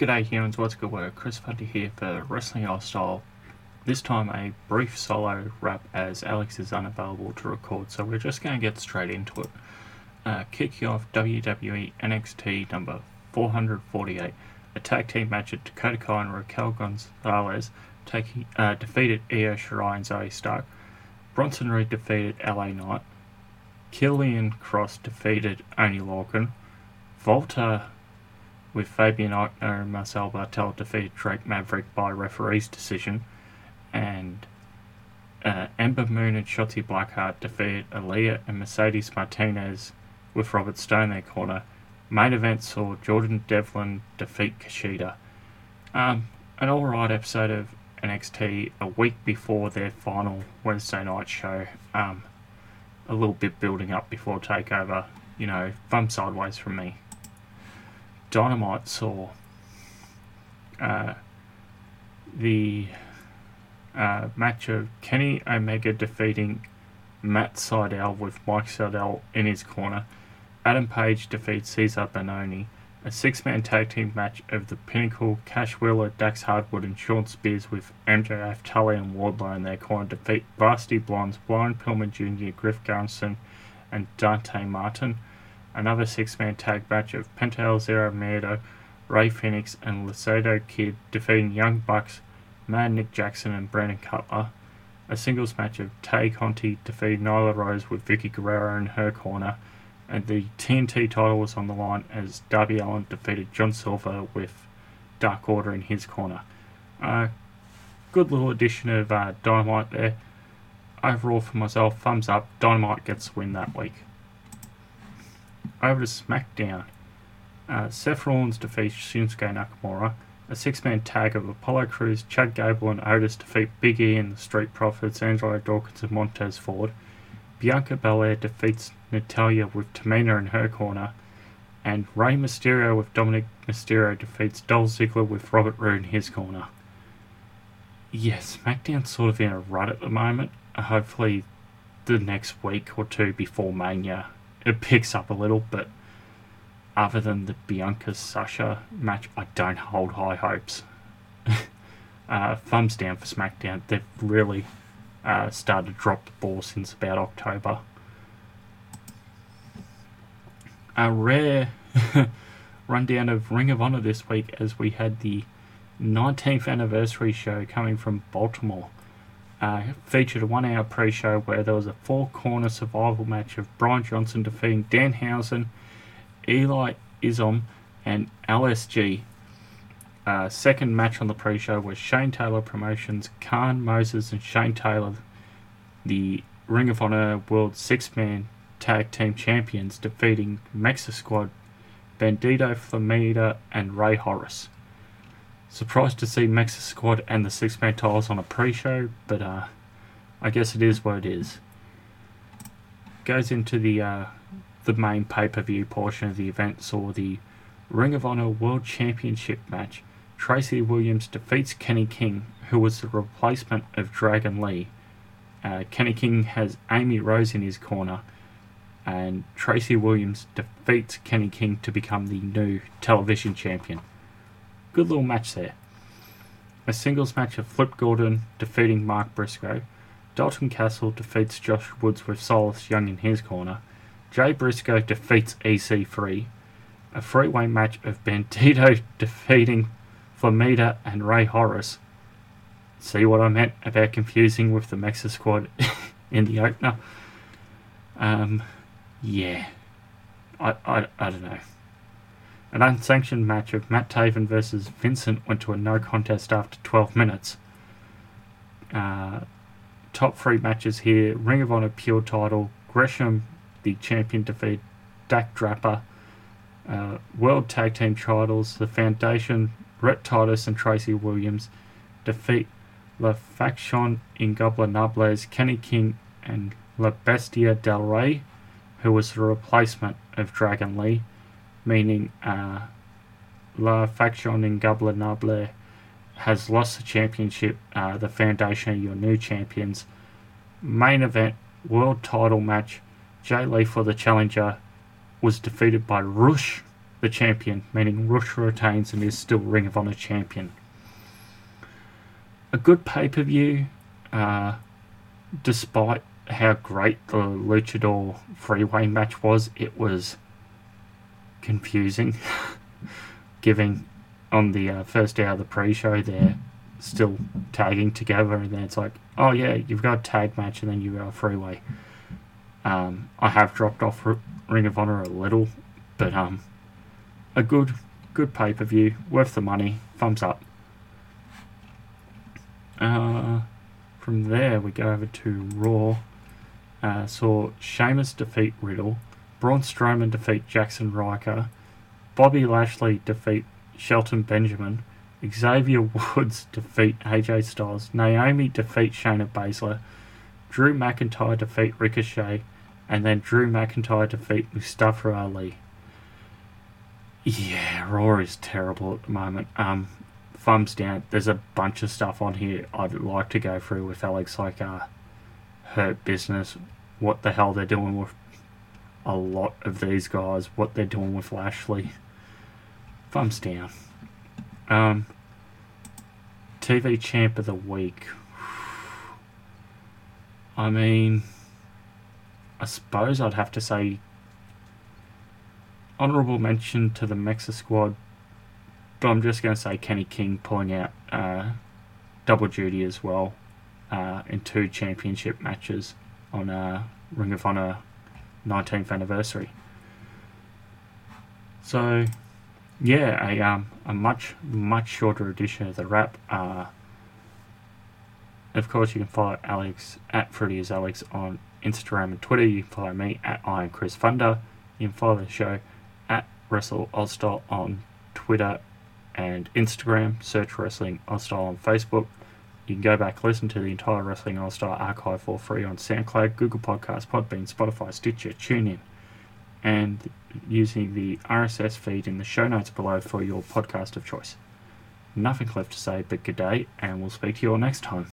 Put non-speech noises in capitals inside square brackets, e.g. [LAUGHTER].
G'day humans, what's good work? Chris Fundy here for Wrestling Aus Style. This time a brief solo wrap as Alex is unavailable to record, so we're just going to get straight into it. Uh, kick you off WWE NXT number 448, a tag team match at Dakota Kai and Raquel Gonzalez taking, uh, defeated Io Shirai and Zoey Stark. Bronson Reed defeated LA Knight. Killian Cross defeated Oney Lorcan. WALTER with Fabian Aichner and Marcel Barthel defeated Drake Maverick by referee's decision. And uh, Ember Moon and Shotzi Blackheart defeated Aliyah and Mercedes Martinez with Robert Stone in their corner. Main event saw Jordan Devlin defeat Kushida. Um, an alright episode of NXT a week before their final Wednesday night show. Um, a little bit building up before takeover. You know, thumb sideways from me. Dynamite saw uh, the uh, match of Kenny Omega defeating Matt Sydal with Mike Sydal in his corner. Adam Page defeats Cezar Bononi a six man tag team match of the Pinnacle, Cash Wheeler, Dax Harwood, and Shawn Spears with MJF, Tully, and Wardlow in their corner defeat Varsity Blondes, Brian Pillman Jr., Griff Garrison, and Dante Martin. Another six man tag match of Penta El Zero Miedo, Rey Fénix, and Laredo Kid defeating Young Bucks, Matt Nick Jackson, and Brandon Cutler. A singles match of Tay Conti defeating Nyla Rose with Vickie Guerrero in her corner and the TNT title was on the line as Darby Allin defeated John Silver with Dark Order in his corner. Uh, good little addition of uh, Dynamite there. Overall, for myself, thumbs up. Dynamite gets the win that week. Over to SmackDown. Uh, Seth Rollins defeats Shinsuke Nakamura. A six man tag of Apollo Crews, Chad Gable, and Otis defeat Big E and the Street Profits, Angelo Dawkins, and Montez Ford. Bianca Belair defeats Natalya with Tamina in her corner, and Rey Mysterio with Dominic Mysterio defeats Dolph Ziggler with Robert Roode in his corner. Yes, SmackDown's sort of in a rut at the moment. Hopefully, the next week or two before Mania, it picks up a little, but other than the Bianca Sasha match, I don't hold high hopes. [LAUGHS] uh, thumbs down for SmackDown. They've really uh, started to drop the ball since about October. A rare [LAUGHS] rundown of Ring of Honor this week as we had the 19th anniversary show coming from Baltimore. Uh, featured a one hour pre show where there was a four corner survival match of Brian Johnson defeating Danhausen, Eli Isom, and LSG uh, second match on the pre-show was Shane Taylor Promotions, Kaun Moses and Shane Taylor, the Ring of Honor World Six-Man Tag Team Champions, defeating Mexa Squad, Bandito Flamita and Rey Horus. Surprised to see Max's Squad and the six-man titles on a pre-show, but uh, I guess it is what it is. Goes into the uh, the main pay-per-view portion of the event, saw the Ring of Honor World Championship match Tracy Williams defeats Kenny King, who was the replacement of Dragon Lee. Uh, Kenny King has Amy Rose in his corner, and Tracy Williams defeats Kenny King to become the new television champion. Good little match there. A singles match of Flip Gordon defeating Mark Briscoe. Dalton Castle defeats Josh Woods with Silas Young in his corner. Jay Briscoe defeats EC3. A three way match of Bandito [LAUGHS] defeating Flamita and Rey Horus. See what I meant about confusing with the Mexa squad [LAUGHS] in the opener? Um, yeah. I, I, I don't know. An unsanctioned match of Matt Taven versus Vincent went to a no contest after 12 minutes. Uh, top three matches here Ring of Honor Pure title, Gresham, the champion, defeat Dak Draper. Uh, World Tag Team titles, the Foundation Rhett Titus and Tracy Williams defeat La Faction Ingobernables, Kenny King, and La Bestia del Rey, who was the replacement of Dragon Lee, meaning uh, La Faction Ingobernable has lost the championship. Uh, the Foundation are your new champions. Main event, world title match. Jay Lethal the challenger was defeated by Rush the champion, meaning Rush retains and is still Ring of Honor champion. A good pay per view, uh, despite how great the Luchador freeway match was, it was confusing. [LAUGHS] Giving on the uh, first day of the pre show, they're still tagging together, and then it's like, oh yeah, you've got a tag match, and then you got a freeway. Um, I have dropped off Ring of Honor a little, but um, a good good pay per view, worth the money, thumbs up. Uh, from there, we go over to Raw. Uh, saw Sheamus defeat Riddle, Braun Strowman defeat Jaxson Ryker, Bobby Lashley defeat Shelton Benjamin, Xavier Woods [LAUGHS] defeat AJ Styles, Naomi defeat Shayna Baszler, Drew McIntyre defeat Ricochet, and then Drew McIntyre defeat Mustafa Ali. Yeah, Raw is terrible at the moment. Um, thumbs down. There's a bunch of stuff on here I'd like to go through with Alex, like uh, Hurt Business, what the hell they're doing with a lot of these guys, what they're doing with Lashley. Thumbs down. Um, TV Champ of the Week. I mean, I suppose I'd have to say honourable mention to the Mexa squad, but I'm just going to say Kenny King pulling out uh, double duty as well uh, in two championship matches on uh, Ring of Honor 19th anniversary. So, yeah, a um, a much much shorter edition of the wrap. Uh, of course, you can follow Alex at Fruity as Alex on Instagram and Twitter. You can follow me at I am Chris Funder. You can follow the show at Wrestle Ozstyle on Twitter and Instagram. Search Wrestling Aus Style on Facebook. You can go back listen to the entire Wrestling Aus Style archive for free on SoundCloud, Google Podcasts, Podbean, Spotify, Stitcher, TuneIn, and using the RSS feed in the show notes below for your podcast of choice. Nothing left to say but good day, and we'll speak to you all next time.